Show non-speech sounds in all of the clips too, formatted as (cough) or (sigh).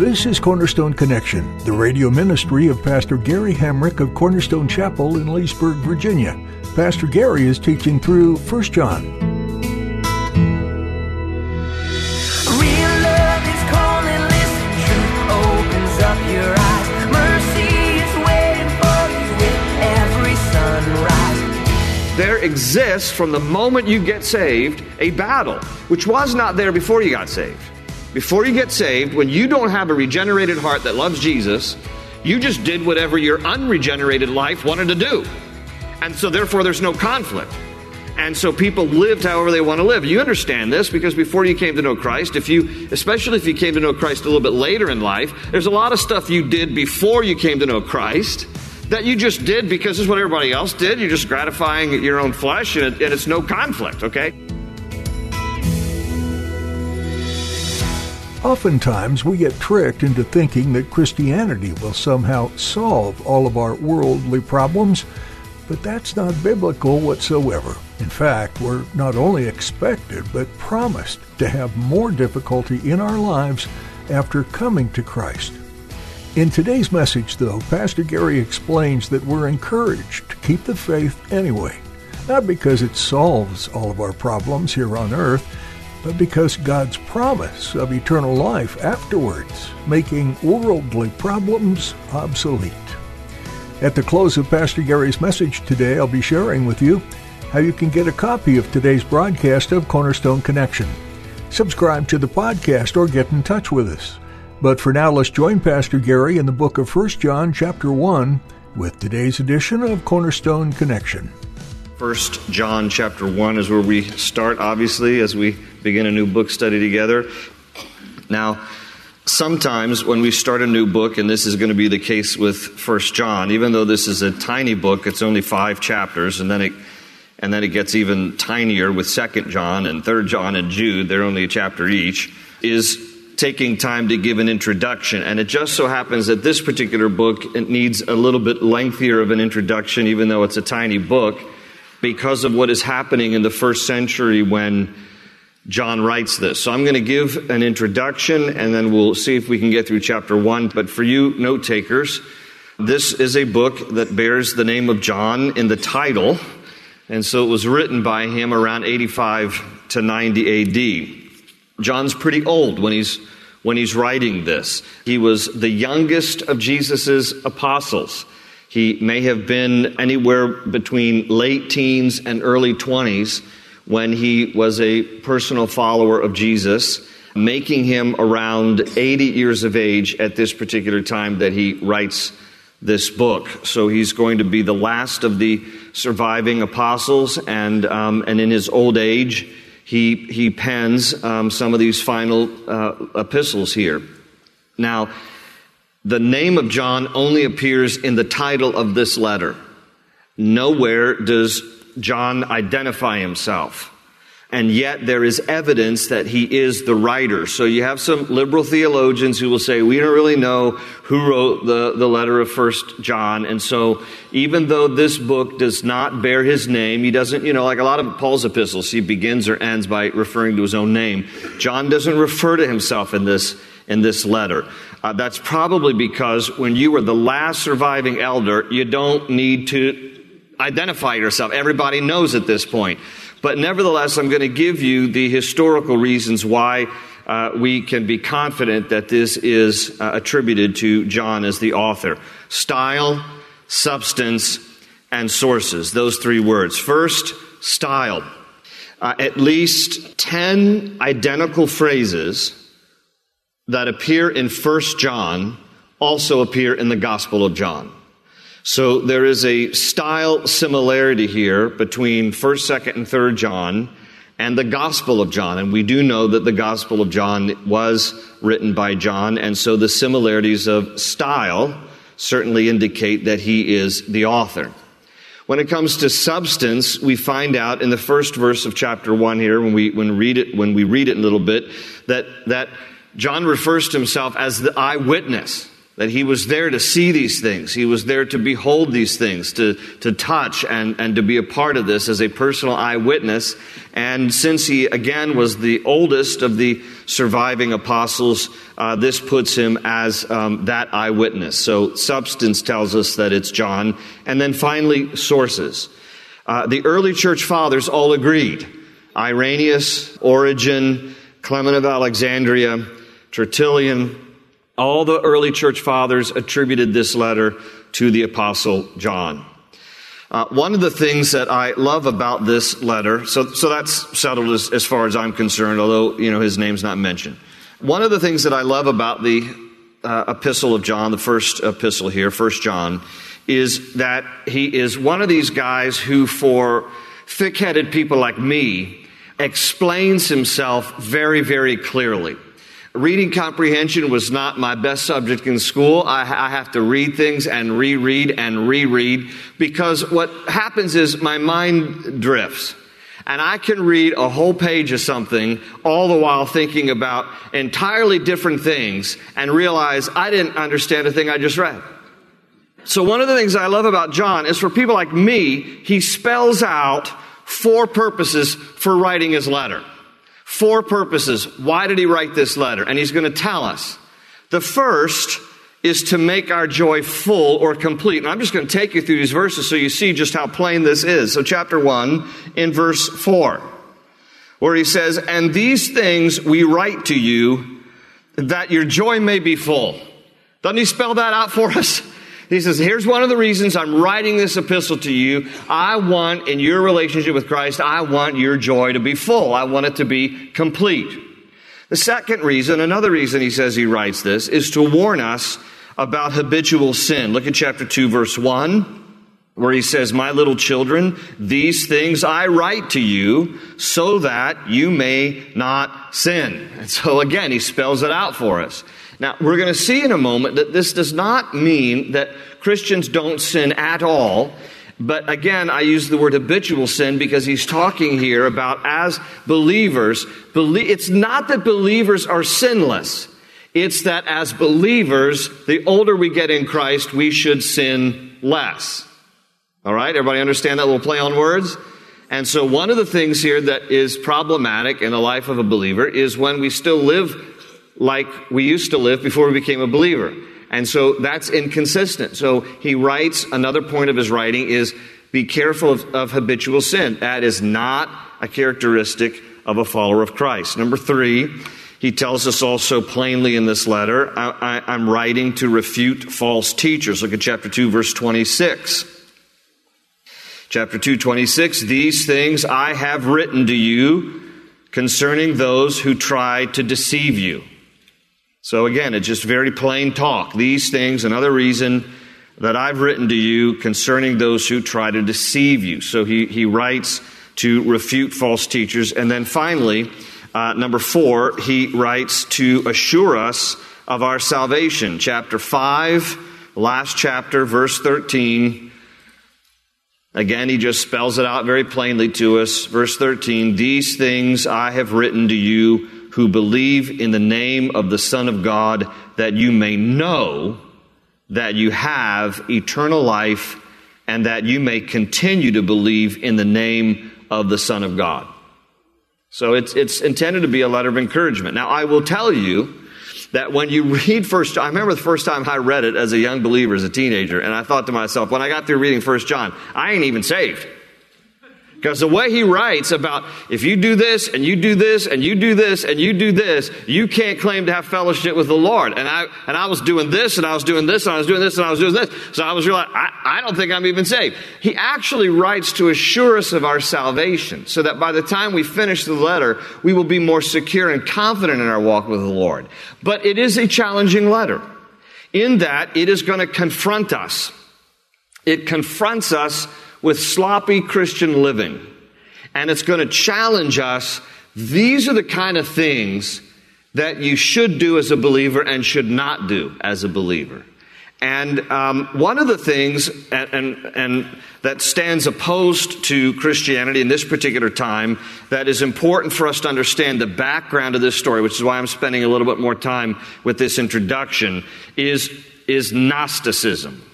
This is Cornerstone Connection, the radio ministry of Pastor Gary Hamrick of Cornerstone Chapel in Leesburg, Virginia. Pastor Gary is teaching through 1 John. Real love is calling, listen, truth opens up your eyes. Mercy is waiting for you with every sunrise. There exists from the moment you get saved a battle, which was not there before you got saved. Before you get saved, when you don't have a regenerated heart that loves Jesus, you just did whatever your unregenerated life wanted to do. And so, therefore, there's no conflict. And so people lived however they want to live. You understand this because before you came to know Christ, if you, especially if you came to know Christ a little bit later in life, there's a lot of stuff you did before you came to know Christ that you just did because it's what everybody else did. You're just gratifying your own flesh and, it, and it's no conflict, okay? Oftentimes, we get tricked into thinking that Christianity will somehow solve all of our worldly problems, but that's not biblical whatsoever. In fact, we're not only expected, but promised to have more difficulty in our lives after coming to Christ. In today's message, though, Pastor Gary explains that we're encouraged to keep the faith anyway, not because it solves all of our problems here on earth but because God's promise of eternal life afterwards, making worldly problems obsolete. At the close of Pastor Gary's message today, I'll be sharing with you how you can get a copy of today's broadcast of Cornerstone Connection. Subscribe to the podcast or get in touch with us. But for now, let's join Pastor Gary in the book of 1 John chapter 1 with today's edition of Cornerstone Connection. First John chapter 1 is where we start, obviously, as we begin a new book study together. Now, sometimes when we start a new book, and this is going to be the case with First John, even though this is a tiny book, it's only five chapters, and then it and then it gets even tinier with Second John and Third John and Jude. They're only a chapter each. Is taking time to give an introduction, and it just so happens that this particular book it needs a little bit lengthier of an introduction, even though it's a tiny book because of what is happening in the first century when John writes this. So I'm going to give an introduction and then we'll see if we can get through chapter one. But for you note takers, this is a book that bears the name of John in the title. And so it was written by him around 85 to 90 AD. John's pretty old when he's when he's writing this. He was the youngest of Jesus' apostles. He may have been anywhere between late teens and early 20s when he was a personal follower of Jesus, making him around 80 years of age at this particular time that he writes this book. So he's going to be the last of the surviving apostles, and, um, and in his old age, he, he pens um, some of these final uh, epistles here. Now, the name of John only appears in the title of this letter. Nowhere does John identify himself. And yet there is evidence that he is the writer. So you have some liberal theologians who will say, we don't really know who wrote the, the letter of First John. And so even though this book does not bear his name, he doesn't, you know, like a lot of Paul's epistles, he begins or ends by referring to his own name. John doesn't refer to himself in this, in this letter. Uh, that's probably because when you were the last surviving elder, you don't need to identify yourself. Everybody knows at this point. But nevertheless, I'm going to give you the historical reasons why uh, we can be confident that this is uh, attributed to John as the author. Style, substance, and sources. Those three words. First, style. Uh, at least 10 identical phrases that appear in 1 John also appear in the Gospel of John. So there is a style similarity here between 1st, 2nd, and 3rd John and the Gospel of John. And we do know that the Gospel of John was written by John, and so the similarities of style certainly indicate that he is the author. When it comes to substance, we find out in the first verse of chapter 1 here, when we, when read it, when we read it a little bit, that, that John refers to himself as the eyewitness that he was there to see these things. He was there to behold these things, to, to touch and, and to be a part of this as a personal eyewitness. And since he, again, was the oldest of the surviving apostles, uh, this puts him as um, that eyewitness. So substance tells us that it's John. And then finally, sources. Uh, the early church fathers all agreed. Irenaeus, Origen, Clement of Alexandria, Tertullian, all the early church fathers attributed this letter to the Apostle John. Uh, one of the things that I love about this letter, so, so that's settled as, as far as I'm concerned, although, you know, his name's not mentioned. One of the things that I love about the uh, epistle of John, the first epistle here, First John, is that he is one of these guys who, for thick headed people like me, explains himself very, very clearly. Reading comprehension was not my best subject in school. I, I, have to read things and reread and reread because what happens is my mind drifts. And I can read a whole page of something all the while thinking about entirely different things and realize I didn't understand a thing I just read. So one of the things I love about John is for people like me, he spells out four purposes for writing his letter. Four purposes. Why did he write this letter? And he's going to tell us. The first is to make our joy full or complete. And I'm just going to take you through these verses so you see just how plain this is. So, chapter 1, in verse 4, where he says, And these things we write to you that your joy may be full. Doesn't he spell that out for us? He says, here's one of the reasons I'm writing this epistle to you. I want, in your relationship with Christ, I want your joy to be full. I want it to be complete. The second reason, another reason he says he writes this, is to warn us about habitual sin. Look at chapter 2, verse 1, where he says, My little children, these things I write to you so that you may not sin. And so again, he spells it out for us. Now, we're going to see in a moment that this does not mean that Christians don't sin at all. But again, I use the word habitual sin because he's talking here about as believers, it's not that believers are sinless. It's that as believers, the older we get in Christ, we should sin less. All right? Everybody understand that little play on words? And so one of the things here that is problematic in the life of a believer is when we still live like we used to live before we became a believer. And so that's inconsistent. So he writes, another point of his writing is be careful of, of habitual sin. That is not a characteristic of a follower of Christ. Number three, he tells us also plainly in this letter, I, am writing to refute false teachers. Look at chapter 2, verse 26. Chapter 2, 26, these things I have written to you concerning those who try to deceive you. So again, it's just very plain talk. These things, another reason that I've written to you concerning those who try to deceive you. So he, he writes to refute false teachers. And then finally, uh, number four, he writes to assure us of our salvation. Chapter 5, last chapter, verse 13. Again, he just spells it out very plainly to us. Verse 13 These things I have written to you who believe in the name of the Son of God, that you may know that you have eternal life and that you may continue to believe in the name of the Son of God. So it's, it's intended to be a letter of encouragement. Now, I will tell you that when you read First John, I remember the first time I read it as a young believer, as a teenager, and I thought to myself, when I got through reading First John, I ain't even saved. Because the way he writes about if you do this and you do this and you do this and you do this, you can't claim to have fellowship with the Lord. And I and I was doing this and I was doing this and I was doing this and I was doing this. So I was realizing I, I don't think I'm even saved. He actually writes to assure us of our salvation, so that by the time we finish the letter, we will be more secure and confident in our walk with the Lord. But it is a challenging letter, in that it is going to confront us. It confronts us with sloppy Christian living. And it's going to challenge us. These are the kind of things that you should do as a believer and should not do as a believer. And um, one of the things, and, and, and, that stands opposed to Christianity in this particular time, that is important for us to understand the background of this story, which is why I'm spending a little bit more time with this introduction, is, is Gnosticism.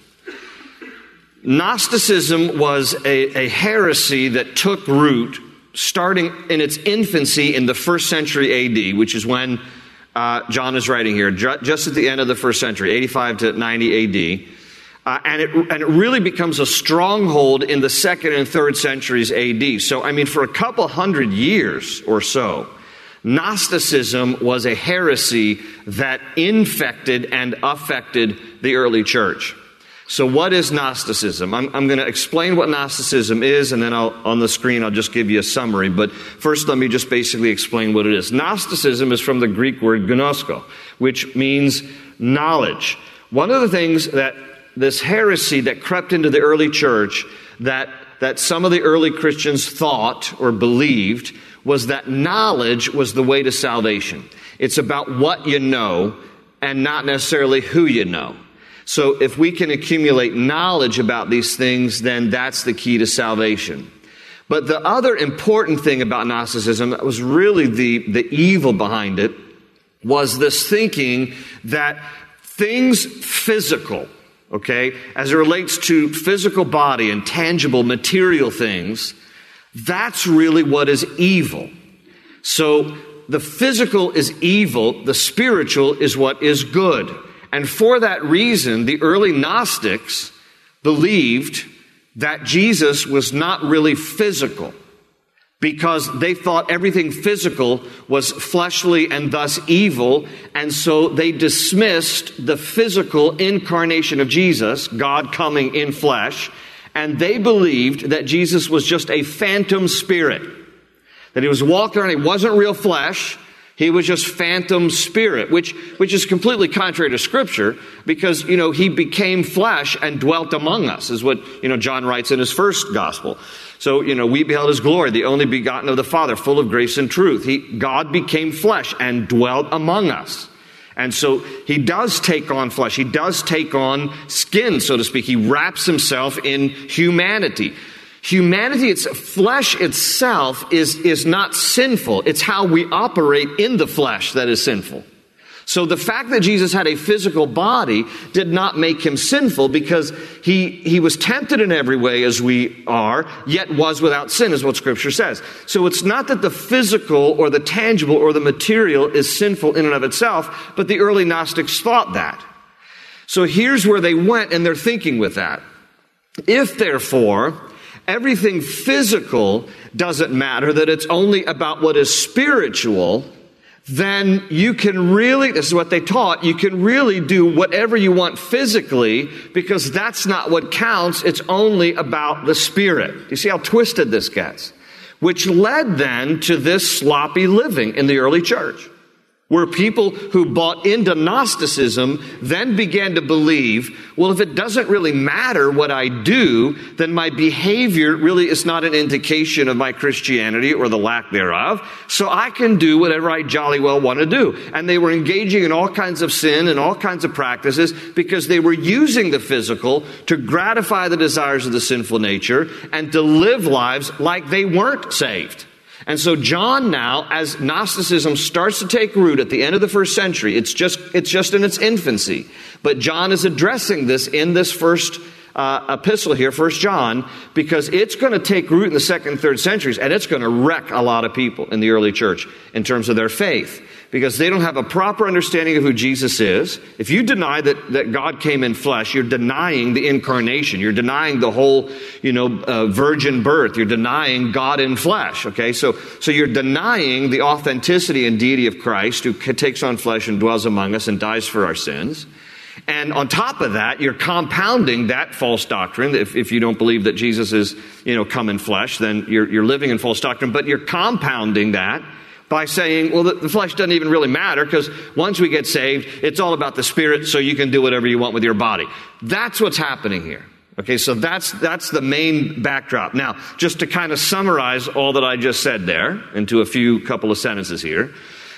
Gnosticism was a, a heresy that took root starting in its infancy in the first century AD, which is when uh, John is writing here, ju- just at the end of the first century, 85 to 90 AD. Uh, and, it, and it really becomes a stronghold in the second and third centuries AD. So, I mean, for a couple hundred years or so, Gnosticism was a heresy that infected and affected the early church. So, what is Gnosticism? I'm, I'm going to explain what Gnosticism is, and then I'll, on the screen I'll just give you a summary. But first, let me just basically explain what it is. Gnosticism is from the Greek word gnosko, which means knowledge. One of the things that this heresy that crept into the early church that, that some of the early Christians thought or believed was that knowledge was the way to salvation. It's about what you know and not necessarily who you know. So if we can accumulate knowledge about these things, then that's the key to salvation. But the other important thing about Gnosticism that was really the, the evil behind it was this thinking that things physical, okay, as it relates to physical body and tangible material things, that's really what is evil. So the physical is evil, the spiritual is what is good. And for that reason, the early Gnostics believed that Jesus was not really physical because they thought everything physical was fleshly and thus evil. And so they dismissed the physical incarnation of Jesus, God coming in flesh, and they believed that Jesus was just a phantom spirit. That he was walking around, he wasn't real flesh, he was just phantom spirit, which, which is completely contrary to scripture because, you know, he became flesh and dwelt among us is what, you know, John writes in his first gospel. So, you know, we beheld his glory, the only begotten of the Father, full of grace and truth. He, God became flesh and dwelt among us. And so he does take on flesh. He does take on skin, so to speak. He wraps himself in humanity. Humanity, its flesh itself is, is not sinful. It's how we operate in the flesh that is sinful. So the fact that Jesus had a physical body did not make him sinful because he, he was tempted in every way as we are, yet was without sin, is what scripture says. So it's not that the physical or the tangible or the material is sinful in and of itself, but the early Gnostics thought that. So here's where they went in their thinking with that. If therefore, everything physical doesn't matter, that it's only about what is spiritual, then you can really, this is what they taught, you can really do whatever you want physically because that's not what counts. It's only about the spirit. You see how twisted this gets? Which led then to this sloppy living in the early church where people who bought into Gnosticism then began to believe, well, if it doesn't really matter what I do, then my behavior really is not an indication of my Christianity or the lack thereof. So I can do whatever I jolly well want to do. And they were engaging in all kinds of sin and all kinds of practices because they were using the physical to gratify the desires of the sinful nature and to live lives like they weren't saved. And so John now, as Gnosticism starts to take root at the end of the first century, it's just, it's just in its infancy. But John is addressing this in this first uh, epistle here, First John, because it's going to take root in the second and third centuries, and it's going to wreck a lot of people in the early church in terms of their faith because they don't have a proper understanding of who Jesus is. If you deny that, that God came in flesh, you're denying the incarnation. You're denying the whole, you know, uh, virgin birth. You're denying God in flesh. Okay. So, so you're denying the authenticity and deity of Christ who takes on flesh and dwells among us and dies for our sins. And on top of that, you're compounding that false doctrine. If, if you don't believe that Jesus is, you know, come in flesh, then you're, you're living in false doctrine, but you're compounding that by saying, well, the, the flesh doesn't even really matter because once we get saved, it's all about the spirit, so you can do whatever you want with your body. That's what's happening here. Okay, so that's, that's the main backdrop. Now, just to kind of summarize all that I just said there into a few couple of sentences here.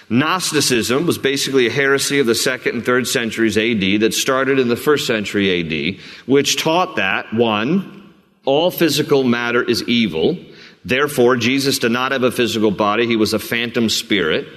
Gnosticism was basically a heresy of the second and third centuries AD that started in the first century AD, which taught that, one, all physical matter is evil. Therefore, Jesus did not have a physical body, he was a phantom spirit.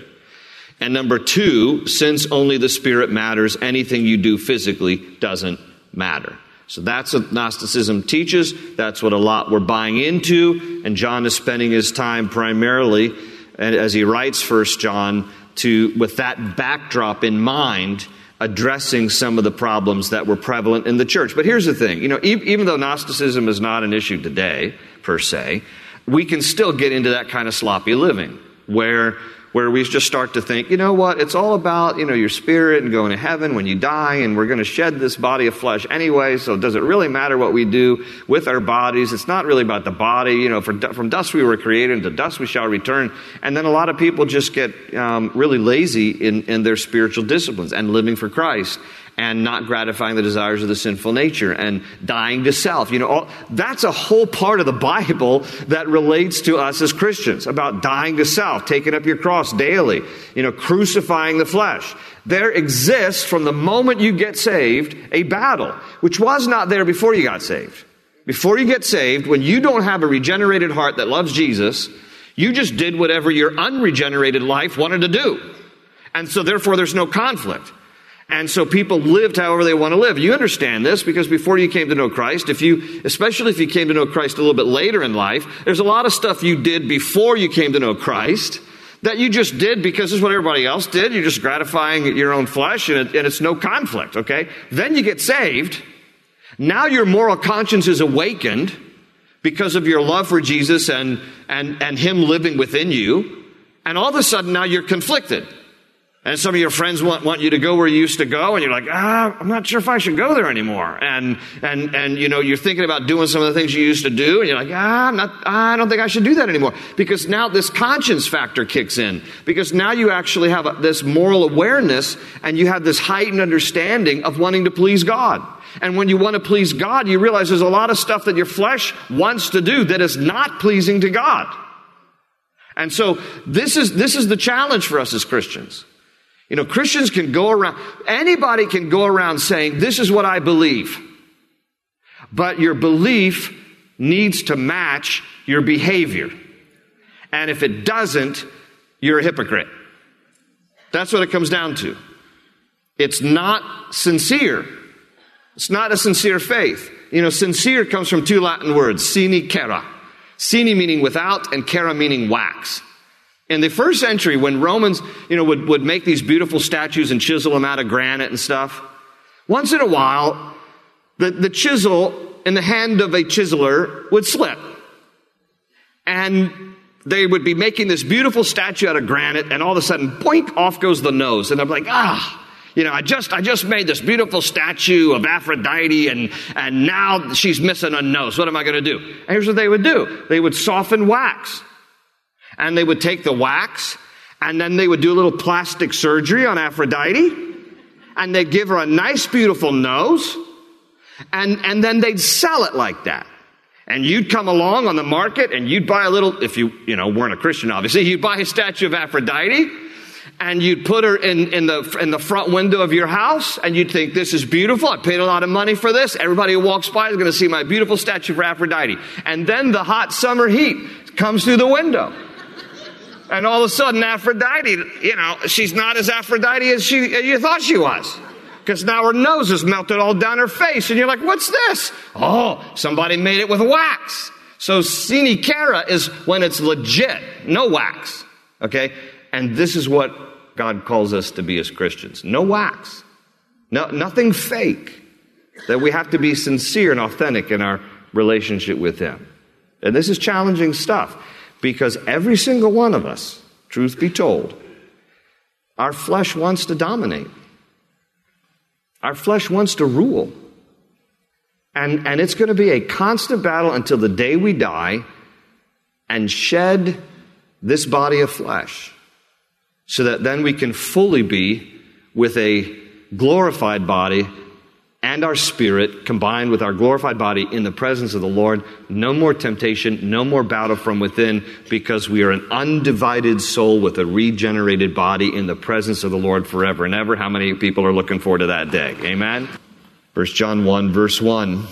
And number two, since only the spirit matters, anything you do physically doesn't matter. So that's what Gnosticism teaches. That's what a lot we're buying into. And John is spending his time primarily, and as he writes First John, to with that backdrop in mind, addressing some of the problems that were prevalent in the church. But here's the thing, you know, even though Gnosticism is not an issue today per se, we can still get into that kind of sloppy living where where we just start to think, you know what, it's all about, you know, your spirit and going to heaven when you die, and we're going to shed this body of flesh anyway, so does it really matter what we do with our bodies? It's not really about the body, you know, for, from dust we were created, and to dust we shall return. And then a lot of people just get um, really lazy in, in their spiritual disciplines and living for Christ and not gratifying the desires of the sinful nature and dying to self. You know, all, that's a whole part of the Bible that relates to us as Christians about dying to self, taking up your cross daily, you know, crucifying the flesh. There exists from the moment you get saved a battle, which was not there before you got saved. Before you get saved, when you don't have a regenerated heart that loves Jesus, you just did whatever your unregenerated life wanted to do. And so therefore there's no conflict. And so people lived however they want to live. You understand this because before you came to know Christ, if you, especially if you came to know Christ a little bit later in life, there's a lot of stuff you did before you came to know Christ that you just did because it's what everybody else did. You're just gratifying your own flesh and, it, and it's no conflict, okay? Then you get saved. Now your moral conscience is awakened because of your love for Jesus and, and, and Him living within you. And all of a sudden now you're conflicted. And some of your friends want, want you to go where you used to go, and you're like, ah, I'm not sure if I should go there anymore. And, and, and, you know, you're thinking about doing some of the things you used to do, and you're like, ah, I'm not, I don't think I should do that anymore. Because now this conscience factor kicks in. Because now you actually have a, this moral awareness, and you have this heightened understanding of wanting to please God. And when you want to please God, you realize there's a lot of stuff that your flesh wants to do that is not pleasing to God. And so this is, this is the challenge for us as Christians. You know, Christians can go around, anybody can go around saying, This is what I believe. But your belief needs to match your behavior. And if it doesn't, you're a hypocrite. That's what it comes down to. It's not sincere. It's not a sincere faith. You know, sincere comes from two Latin words, sine cera. Sine meaning without and cera meaning wax. In the first century, when Romans, you know, would, would make these beautiful statues and chisel them out of granite and stuff, once in a while, the, the chisel in the hand of a chiseler would slip. And they would be making this beautiful statue out of granite, and all of a sudden, boink, off goes the nose. And I'm like, ah, you know, I just, I just made this beautiful statue of Aphrodite and, and now she's missing a nose. What am I going to do? And here's what they would do. They would soften wax and they would take the wax and then they would do a little plastic surgery on Aphrodite and they'd give her a nice, beautiful nose and, and then they'd sell it like that. And you'd come along on the market and you'd buy a little, if you, you know, weren't a Christian, obviously, (laughs) you'd buy a statue of Aphrodite and you'd put her in, in, the, in the front window of your house and you'd think, this is beautiful. I paid a lot of money for this. Everybody who walks by is going to see my beautiful statue of Aphrodite. And then the hot summer heat comes through the window. And all of a sudden, Aphrodite, you know, she's not as Aphrodite as she, you thought she was. Because now her nose is melted all down her face. And you're like, what's this? Oh, somebody made it with wax. So sine cera is when it's legit, no wax. Okay? And this is what God calls us to be as Christians. No wax. No, nothing fake. That we have to be sincere and authentic in our relationship with Him. And this is challenging stuff. Because every single one of us, truth be told, our flesh wants to dominate. Our flesh wants to rule. And, and it's going to be a constant battle until the day we die and shed this body of flesh so that then we can fully be with a glorified body and our spirit combined with our glorified body in the presence of the Lord. No more temptation, no more battle from within, because we are an undivided soul with a regenerated body in the presence of the Lord forever and ever. How many people are looking forward to that day? Amen? 1 John 1, verse 1.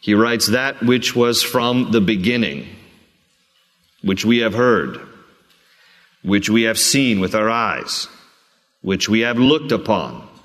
He writes, That which was from the beginning, which we have heard, which we have seen with our eyes, which we have looked upon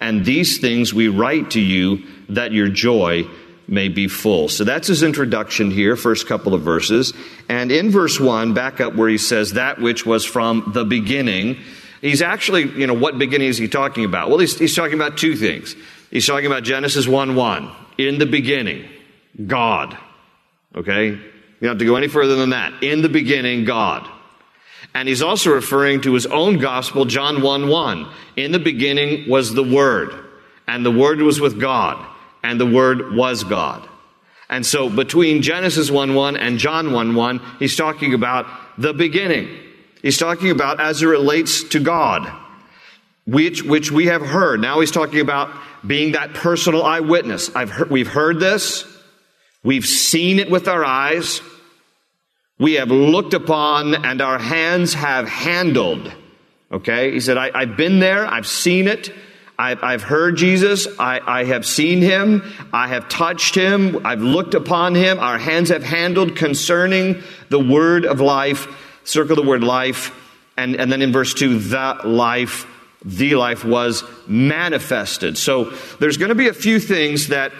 And these things we write to you that your joy may be full. So that's his introduction here, first couple of verses. And in verse 1, back up where he says, that which was from the beginning, he's actually, you know, what beginning is he talking about? Well, he's, he's talking about two things. He's talking about Genesis 1 1. In the beginning, God. Okay? You don't have to go any further than that. In the beginning, God. And he's also referring to his own gospel, John 1 1. In the beginning was the Word, and the Word was with God, and the Word was God. And so between Genesis 1 1 and John 1 1, he's talking about the beginning. He's talking about as it relates to God, which, which we have heard. Now he's talking about being that personal eyewitness. I've we've heard this, we've seen it with our eyes, we have looked upon and our hands have handled. Okay? He said, I, have been there. I've seen it. I've, I've heard Jesus. I, I, have seen him. I have touched him. I've looked upon him. Our hands have handled concerning the word of life. Circle the word life. And, and then in verse 2, the life, the life was manifested. So there's going to be a few things that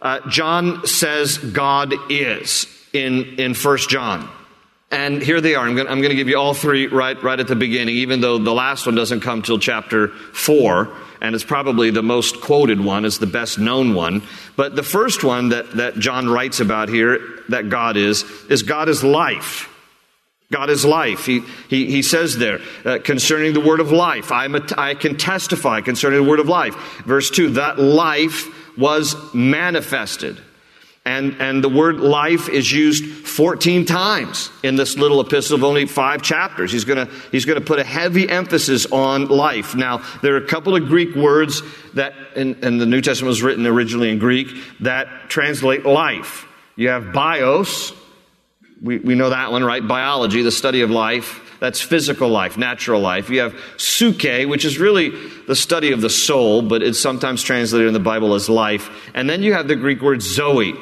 uh, John says God is in, in 1 John. And here they are. I'm going, to give you all three right, right at the beginning, even though the last one doesn't come till chapter 4, and it's probably the most quoted one, it's the best known one. But the first one that, that John writes about here, that God is, is God is life. God is life. He, he, he says there uh, concerning the word of life, I'm a, I can testify concerning the word of life. Verse 2 that life was manifested. And, and the word life is used 14 times in this little epistle of only five chapters. He's going to he's to put a heavy emphasis on life. Now, there are a couple of Greek words that, in, and the New Testament was written originally in Greek, that translate life. You have bios. We, we know that one, right? Biology, the study of life. That's physical life, natural life. You have psuche, which is really the study of the soul, but it's sometimes translated in the Bible as life. And then you have the Greek word zoe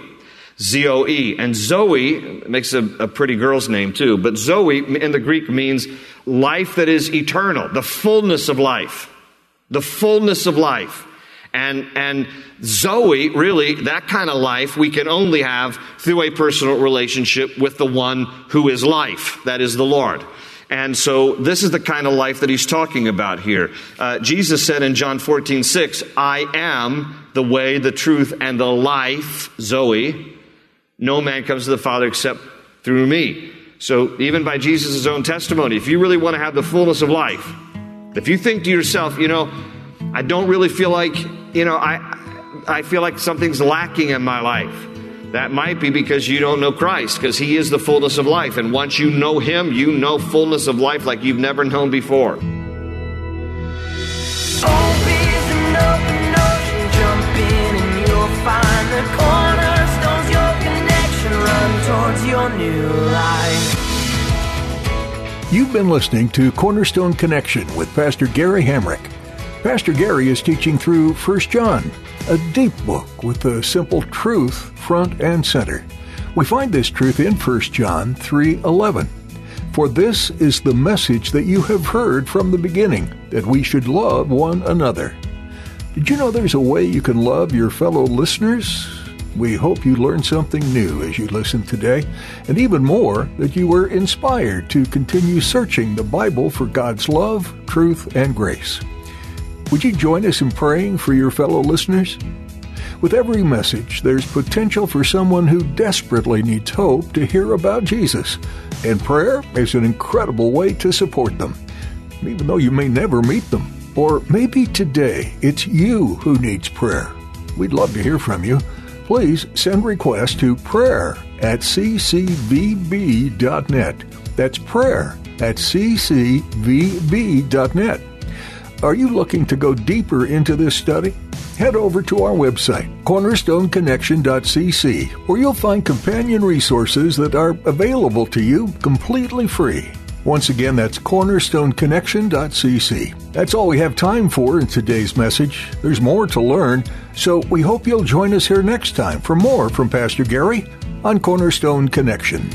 Z-O-E. And Zoe makes a, a, pretty girl's name too, but Zoe in the Greek means life that is eternal, the fullness of life. The fullness of life. And, and Zoe, really, that kind of life we can only have through a personal relationship with the one who is life, that is the Lord. And so this is the kind of life that he's talking about here. Uh, Jesus said in John 14, 6, I am the way, the truth, and the life, Zoe. No man comes to the Father except through me. So, even by Jesus' own testimony, if you really want to have the fullness of life, if you think to yourself, you know, I don't really feel like, you know, I, I feel like something's lacking in my life. That might be because you don't know Christ, because He is the fullness of life. And once you know Him, you know fullness of life like you've never known before. You've been listening to Cornerstone Connection with Pastor Gary Hamrick. Pastor Gary is teaching through 1 John, a deep book with the simple truth front and center. We find this truth in 1 John 3:11. For this is the message that you have heard from the beginning, that we should love one another. Did you know there's a way you can love your fellow listeners? We hope you learned something new as you listened today, and even more, that you were inspired to continue searching the Bible for God's love, truth, and grace. Would you join us in praying for your fellow listeners? With every message, there's potential for someone who desperately needs hope to hear about Jesus, and prayer is an incredible way to support them, even though you may never meet them. Or maybe today it's you who needs prayer. We'd love to hear from you. Please send requests to prayer at ccvb.net. That's prayer at ccvb.net. Are you looking to go deeper into this study? Head over to our website, cornerstoneconnection.cc, where you'll find companion resources that are available to you completely free. Once again, that's cornerstoneconnection.cc. That's all we have time for in today's message. There's more to learn, so we hope you'll join us here next time for more from Pastor Gary on Cornerstone Connection.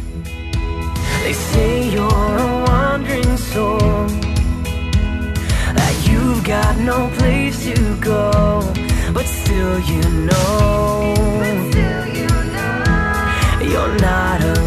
They say you're a wandering soul, that you've got no place to go, but still you know, you're not alone.